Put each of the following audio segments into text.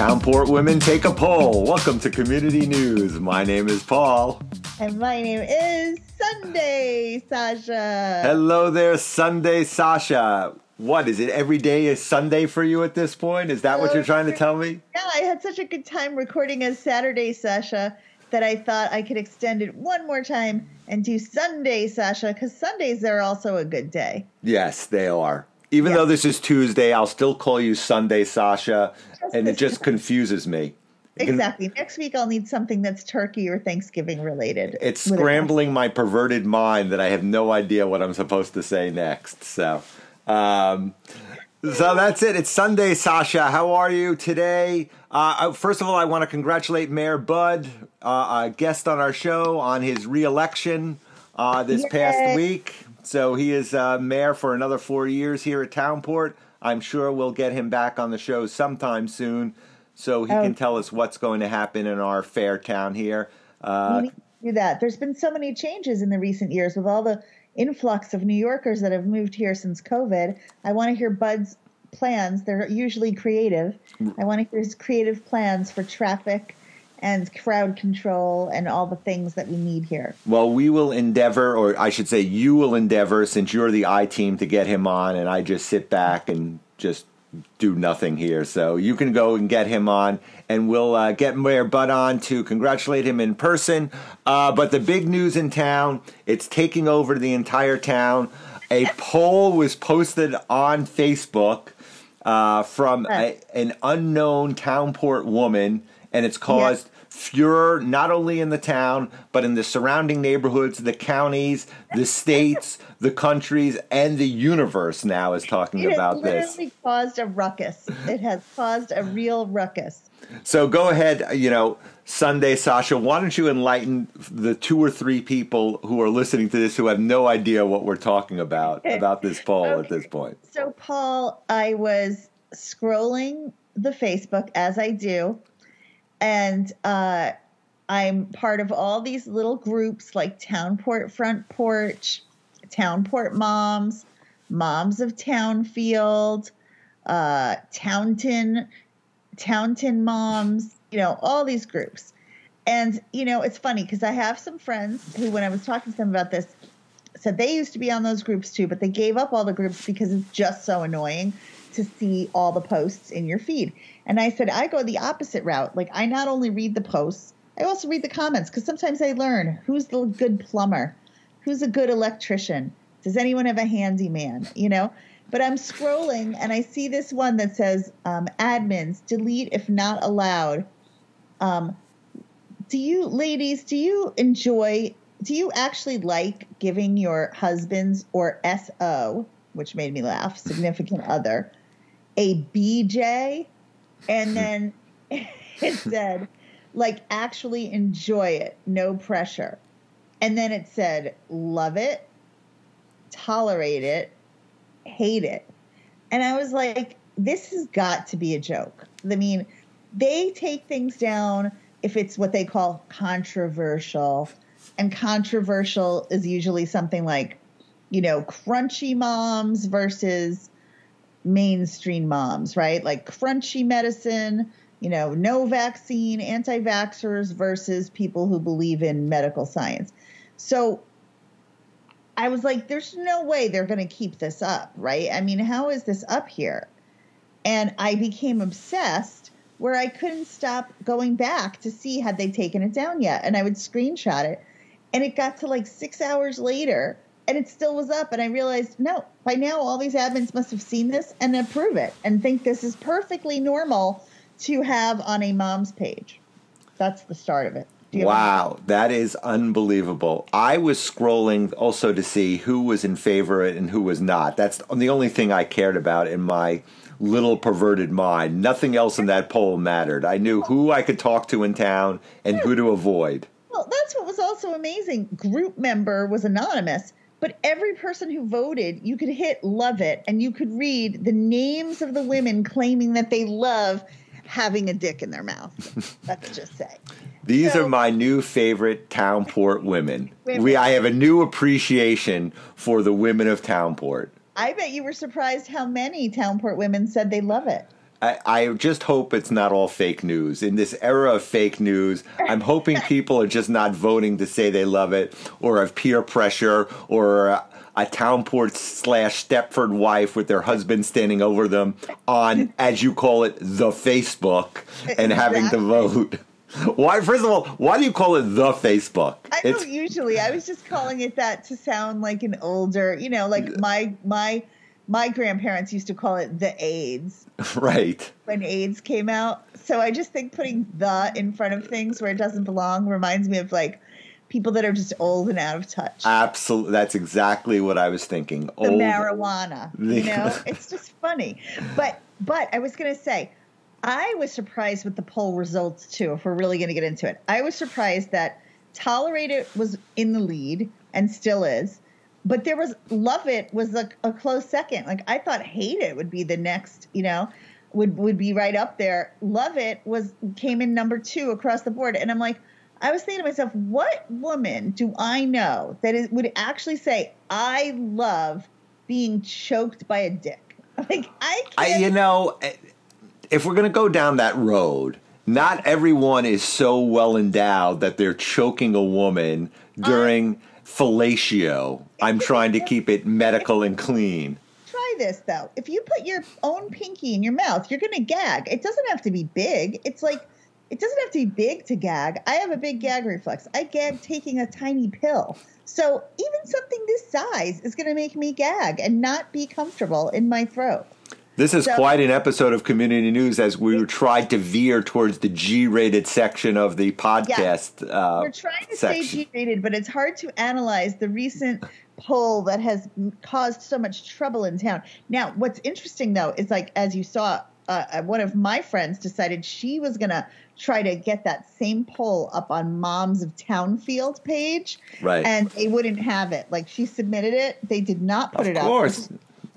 Townport women take a poll. Welcome to Community News. My name is Paul. And my name is Sunday Sasha. Hello there, Sunday Sasha. What is it? Every day is Sunday for you at this point? Is that what you're trying to tell me? Yeah, I had such a good time recording a Saturday Sasha that I thought I could extend it one more time and do Sunday Sasha because Sundays are also a good day. Yes, they are. Even though this is Tuesday, I'll still call you Sunday Sasha, Just and it just confuses me. Can- Exactly. Next week I'll need something that's turkey or Thanksgiving related. It's scrambling my perverted mind that I have no idea what I'm supposed to say next. So, um, so that's it. It's Sunday, Sasha. How are you today? Uh, uh, first of all, I want to congratulate Mayor Bud, uh, a guest on our show, on his reelection uh, this past week. So he is uh, mayor for another four years here at Townport. I'm sure we'll get him back on the show sometime soon, so he Oh. can tell us what's going to happen in our fair town here. Uh, We need to do that. There's been so many changes in the recent years with all the influx of New Yorkers that have moved here since COVID. I want to hear Bud's plans. They're usually creative. I want to hear his creative plans for traffic and crowd control and all the things that we need here. Well, we will endeavor, or I should say, you will endeavor, since you're the I team, to get him on, and I just sit back and just do nothing here. So you can go and get him on, and we'll uh, get Mayor Bud on to congratulate him in person. Uh, but the big news in town, it's taking over the entire town. A poll was posted on Facebook uh, from a, an unknown Townport woman, and it's caused furor not only in the town but in the surrounding neighborhoods, the counties, the states, the countries, and the universe. Now is talking It about has this. literally caused a ruckus. It has caused a real ruckus. So go ahead, you know, Sunday, Sasha. Why don't you enlighten the two or three people who are listening to this who have no idea what we're talking about about this poll at this point? So, Paul, I was scrolling the Facebook as I do, and uh, I'm part of all these little groups like Townport Front Porch, Townport Moms, Moms of Townfield, uh, Townton, Townton Moms, you know, all these groups. And, you know, it's funny because I have some friends who, when I was talking to them about this, said they used to be on those groups too, but they gave up all the groups because it's just so annoying to see all the posts in your feed. And I said, I go the opposite route. Like, I not only read the posts, I also read the comments because sometimes I learn who's the good plumber, who's a good electrician, does anyone have a handyman, you know? But I'm scrolling and I see this one that says, um, admins, delete if not allowed. Um, do you ladies do you enjoy do you actually like giving your husbands or so which made me laugh significant other a bj and then it said like actually enjoy it no pressure. And then it said love it tolerate it hate it. And i was like this has got to be a joke. I mean they take things down if it's what they call controversial. And controversial is usually something like, you know, crunchy moms versus mainstream moms, right? Like crunchy medicine, you know, no vaccine, anti vaxxers versus people who believe in medical science. So I was like, there's no way they're going to keep this up, right? I mean, how is this up here? And I became obsessed where I couldn't stop going back to see had they taken it down yet. And I would screenshot it. And it got to like six hours later and it still was up. And I realized, no, by now all these admins must have seen this and approve it and think this is perfectly normal to have on a mom's page. That's the start of it. Do you have- Wow, that is unbelievable. I was scrolling also to see who was in favor and who was not. That's the only thing I cared about in my little perverted mind. Nothing else in that poll mattered. I knew who I could talk to in town and who to avoid. Well, that's what was also amazing. Group member was anonymous, but every person who voted, you could hit love it and you could read the names of the women claiming that they love having a dick in their mouth. Let's just say. These So- are my new favorite Townport women. Women. We I have a new appreciation for the women of Townport. I bet you were surprised how many Townport women said they love it. I, I just hope it's not all fake news. In this era of fake news, I'm hoping people are just not voting to say they love it or of peer pressure or a, a Townport slash Stepford wife with their husband standing over them on, as you call it, the Facebook and having to vote. Why? First of all, why do you call it the Facebook? I don't usually. I was just calling it that to sound like an older, you know, like my my my grandparents used to call it the AIDS. Right. When AIDS came out. So I just think putting the in front of things where it doesn't belong reminds me of like people that are just old and out of touch. Absolutely. That's exactly what I was thinking. The old. marijuana. You know, it's just funny. But but I was going to say I was surprised with the poll results too if we're really going to get into it. I was surprised that Tolerate It was in the lead and still is but there was love it was a, a close second. Like i thought hate it would be the next you know would would be right up there. Love it was came in number two across the board. And i'm like i was thinking to myself what woman do i know that is, would actually say i love being choked by a dick? Like i I, you know eh, if we're going to go down that road not everyone is so well endowed that they're choking a woman during fellatio. I'm trying to keep it medical and clean. Try this though. If you put your own pinky in your mouth, you're going to gag. It doesn't have to be big. It's like it doesn't have to be big to gag. I have a big gag reflex. I gag taking a tiny pill. So even something this size is going to make me gag and not be comfortable in my throat. This is so, quite an episode of Community News as we tried to veer towards the G-rated section of the podcast. Yeah. Uh, We're trying to section. stay G-rated, but it's hard to analyze the recent poll that has caused so much trouble in town. Now, what's interesting though is like as you saw, uh, uh one of my friends decided she was going to try to get that same poll up on Moms of Townfield page, right? And they wouldn't have it. Like she submitted it, they did not put of it up. Of course.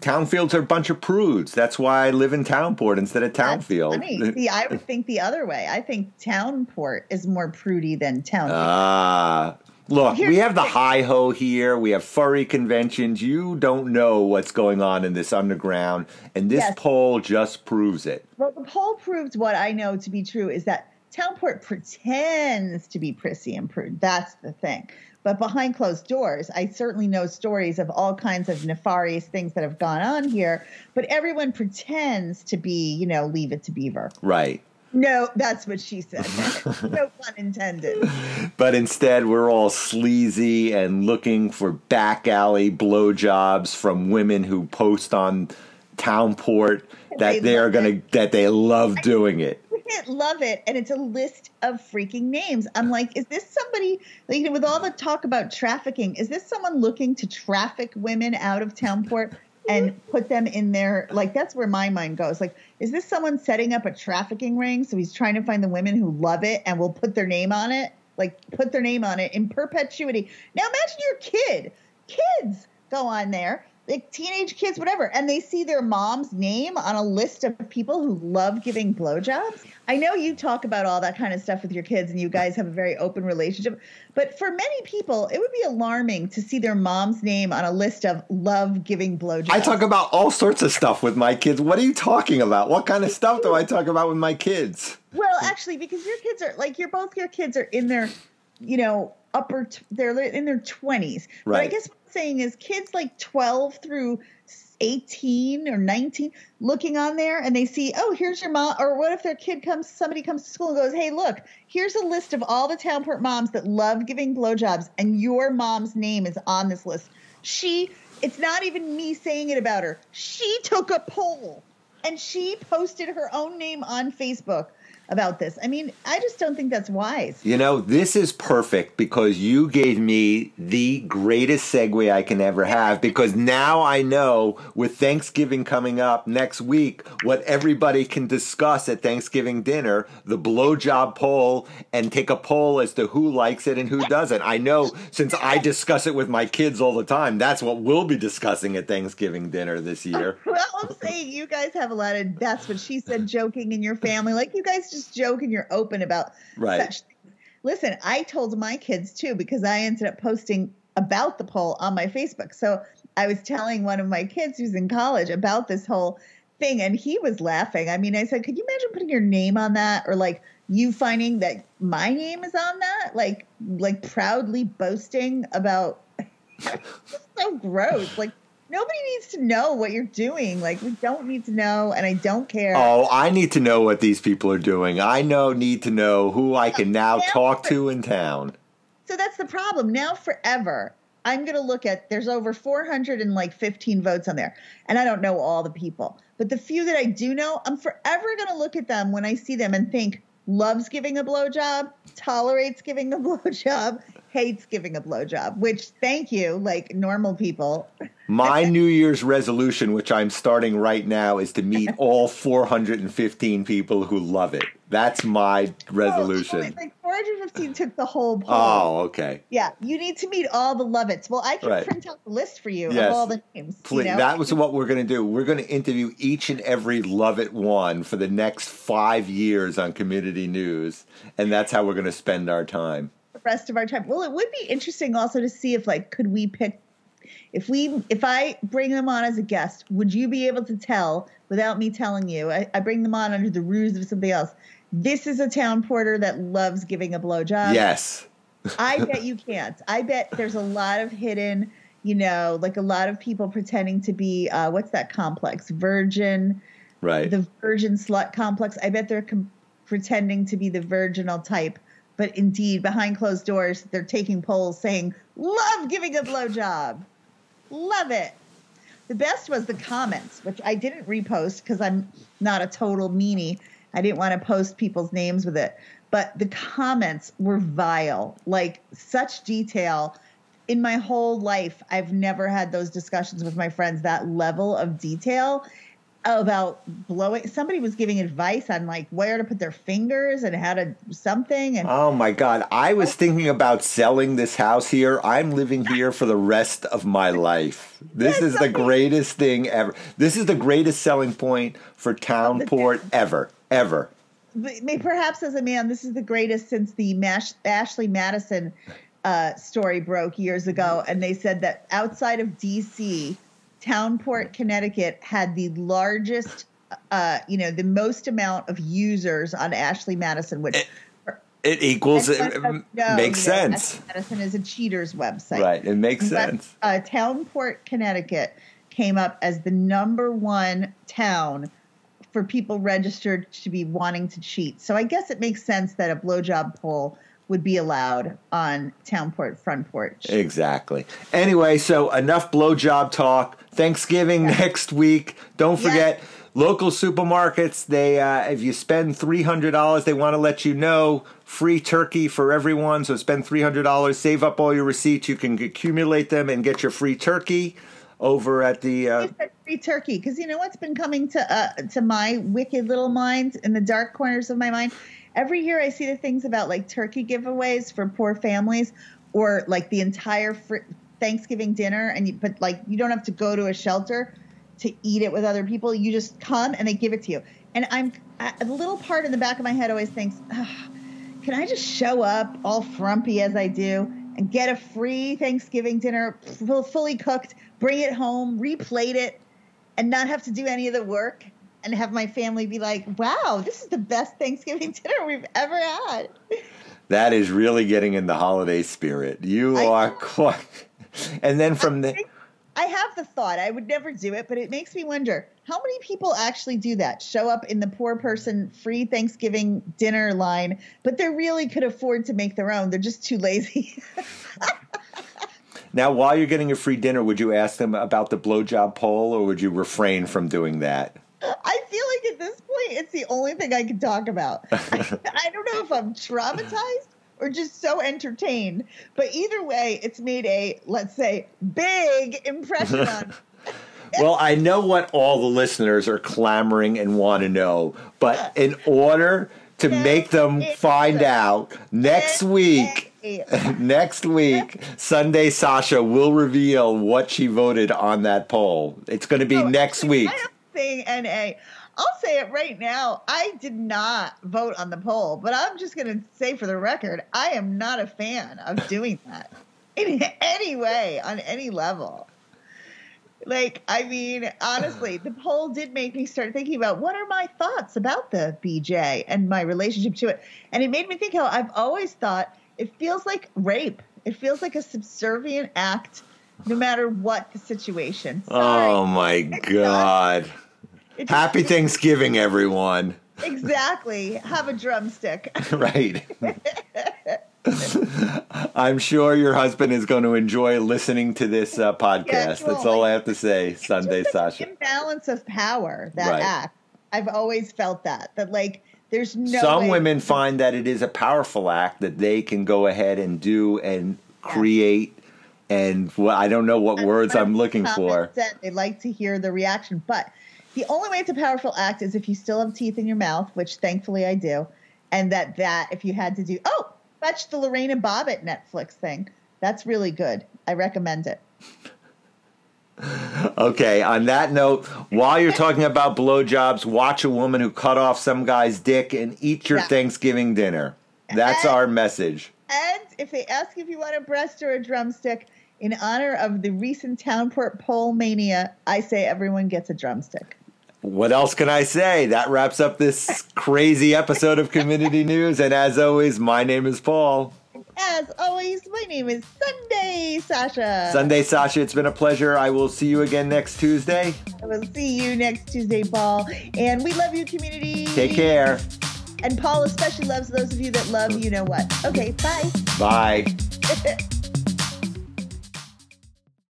Townfields are a bunch of prudes. That's why I live in Townport instead of Townfield. See, I would think the other way. I think Townport is more prudy than Townfield. Ah. Uh, look, Here's we have the hi ho here. We have furry conventions. You don't know what's going on in this underground, and this yes. poll just proves it. Well, the poll proves what I know to be true is that Townport pretends to be prissy and prude. That's the thing. But behind closed doors, I certainly know stories of all kinds of nefarious things that have gone on here. But everyone pretends to be, you know, leave it to Beaver. Right. No, that's what she said. no pun intended. But instead, we're all sleazy and looking for back alley blowjobs from women who post on Townport that they, are going to that they love doing it love it, and it's a list of freaking names. I'm like, is this somebody like with all the talk about trafficking? Is this someone looking to traffic women out of Townport and put them in there? Like that's where my mind goes. Like, is this someone setting up a trafficking ring? So he's trying to find the women who love it and will put their name on it, like put their name on it in perpetuity. Now imagine your kid, kids go on there like teenage kids, whatever, and they see their mom's name on a list of people who love giving blowjobs. I know you talk about all that kind of stuff with your kids, and you guys have a very open relationship. But for many people, it would be alarming to see their mom's name on a list of love giving blowjobs. I talk about all sorts of stuff with my kids. What are you talking about? What kind of stuff do I talk about with my kids? Well, actually, because your kids are like you're both your kids are in their, you know, upper t- they're in their 20s. Right. But I guess saying is kids like 12 through 18 or 19 looking on there and they see, oh, here's your mom. Or what if their kid comes, somebody comes to school and goes, hey, look, here's a list of all the Townport moms that love giving blowjobs, and your mom's name is on this list. She, it's not even me saying it about her. She took a poll and she posted her own name on Facebook about this. I mean, I just don't think that's wise. You know, this is perfect because you gave me the greatest segue I can ever have because now I know with Thanksgiving coming up next week what everybody can discuss at Thanksgiving dinner, the blowjob poll and take a poll as to who likes it and who doesn't. I know since I discuss it with my kids all the time, that's what we'll be discussing at Thanksgiving dinner this year. well, I'm saying you guys have a lot of that's what she said joking in your family. Like you guys just just joke and you're open about right. such things. Listen, I told my kids too because I ended up posting about the poll on my Facebook. So I was telling one of my kids who's in college about this whole thing, and he was laughing. I mean, I said, "Could you imagine putting your name on that, or like you finding that my name is on that, like like proudly boasting about?" so gross. Like nobody needs to know what you're doing. Like we don't need to know, and I don't care. Oh, I need to know what these people are doing. I know need to know who I can now talk to in town. So that's the problem. Now forever, I'm going to look at there's over 415 votes on there, and I don't know all the people, but the few that I do know, I'm forever going to look at them when I see them and think loves giving a blowjob, tolerates giving a blowjob, hates giving a blowjob. Which thank you, like normal people. My New Year's resolution, which I'm starting right now, is to meet all 415 people who love it. That's my oh, resolution. Oh, like 415 took the whole poll. Oh, okay. Yeah, you need to meet all the love it's. Well, I can Right. print out the list for you Yes. of all the names. you Please, know? that was what we're going to do. We're going to interview each and every Love It one for the next five years on Community News, and that's how we're going to spend our time. Rest of our time. Well, it would be interesting also to see if like could we pick if we if I bring them on as a guest, would you be able to tell without me telling you? I, I bring them on under the ruse of something else. This is a town porter that loves giving a blowjob. yes. I bet you can't. I bet there's a lot of hidden, you know, like a lot of people pretending to be uh, what's that complex? Virgin, Right. the virgin slut complex. I bet they're com- pretending to be the virginal type, but indeed, behind closed doors, they're taking polls saying, "Love giving a blowjob, love it." The best was the comments, which I didn't repost because I'm not a total meanie. I didn't want to post people's names with it, but the comments were vile, like such detail. In my whole life, I've never had those discussions with my friends. That level of detail about blowing. Somebody was giving advice on like where to put their fingers and how to something. And Oh my God. I was thinking about selling this house here. I'm living here for the rest of my life. This is the greatest thing ever. This is the greatest selling point for Townport ever. Ever. Perhaps as a man, this is the greatest since the Mash, Ashley Madison uh, story broke years ago, and they said that outside of D.C., Townport, Connecticut, had the largest, uh, you know, the most amount of users on Ashley Madison, which. It equals, it, everyone know, makes you know, sense. Ashley Madison is a cheaters website. Right. It makes But, sense. Uh, Townport, Connecticut came up as the number one town for people registered to be wanting to cheat. So I guess it makes sense that a blowjob poll would be allowed on Townport front porch. Exactly. Anyway, so enough blowjob talk. Thanksgiving next week. Don't forget local supermarkets. They uh, if you spend three hundred dollars, they want to let you know free turkey for everyone. So spend three hundred dollars, save up all your receipts. You can accumulate them and get your free turkey over at the. Uh, free turkey because you know what's been coming to uh, to my wicked little mind in the dark corners of my mind. Every year I see the things about like turkey giveaways for poor families, or like the entire fr- Thanksgiving dinner, and you, but like you don't have to go to a shelter to eat it with other people. You just come and they give it to you. And I'm a little part in the back of my head always thinks, "Ah, can I just show up all frumpy as I do and get a free Thanksgiving dinner, fully cooked, bring it home, replate it, and not have to do any of the work? And have my family be like, wow, this is the best Thanksgiving dinner we've ever had. that is really getting in the holiday spirit. You I are quite. And then from the. I have the thought, I would never do it, but it makes me wonder how many people actually do that? Show up in the poor person free Thanksgiving dinner line, but they really could afford to make their own. They're just too lazy. Now, while you're getting a free dinner, would you ask them about the blowjob poll, or would you refrain from doing that? I feel like at this point, it's the only thing I can talk about. I, I don't know if I'm traumatized or just so entertained, but either way, it's made a, let's say, big impression on Well, I know what all the listeners are clamoring and want to know, but in order to make them find out next week, next week, Sunday Sasha will reveal what she voted on that poll. It's going to be No, next week. I am saying NA. I'll say it right now. I did not vote on the poll, but I'm just going to say for the record, I am not a fan of doing that in any way, on any level. Like, I mean, honestly, the poll did make me start thinking about what are my thoughts about the BJ and my relationship to it. And it made me think how I've always thought it feels like rape. It feels like a subservient act, no matter what the situation. Sorry. Oh my God. Just- Happy Thanksgiving, everyone. Exactly. Have a drumstick. right. I'm sure your husband is going to enjoy listening to this uh, podcast. That's all I have to say, Sunday, Sasha. imbalance of power, that Right. act. I've always felt that. That, like, there's no. Some women find that it is a powerful act that they can go ahead and do and create. And well, I don't know what words I'm looking for. They like to hear the reaction, but the only way it's a powerful act is if you still have teeth in your mouth, which thankfully I do, and that that if you had to do oh, watch the Lorena Bobbitt Netflix thing. That's really good. I recommend it. Okay, on that note, while you're talking about blowjobs, watch a woman who cut off some guy's dick and eat your Yeah. Thanksgiving dinner. That's And- our message. And if they ask if you want a breast or a drumstick, in honor of the recent Townport poll mania, I say everyone gets a drumstick. What else can I say? That wraps up this crazy episode of Community News. And as always, my name is Paul. As always, my name is Sunday Sasha. Sunday, Sasha, it's been a pleasure. I will see you again next Tuesday. I will see you next Tuesday, Paul. And we love you, community. Take care. And Paul especially loves those of you that love you know what. Okay, bye. Bye.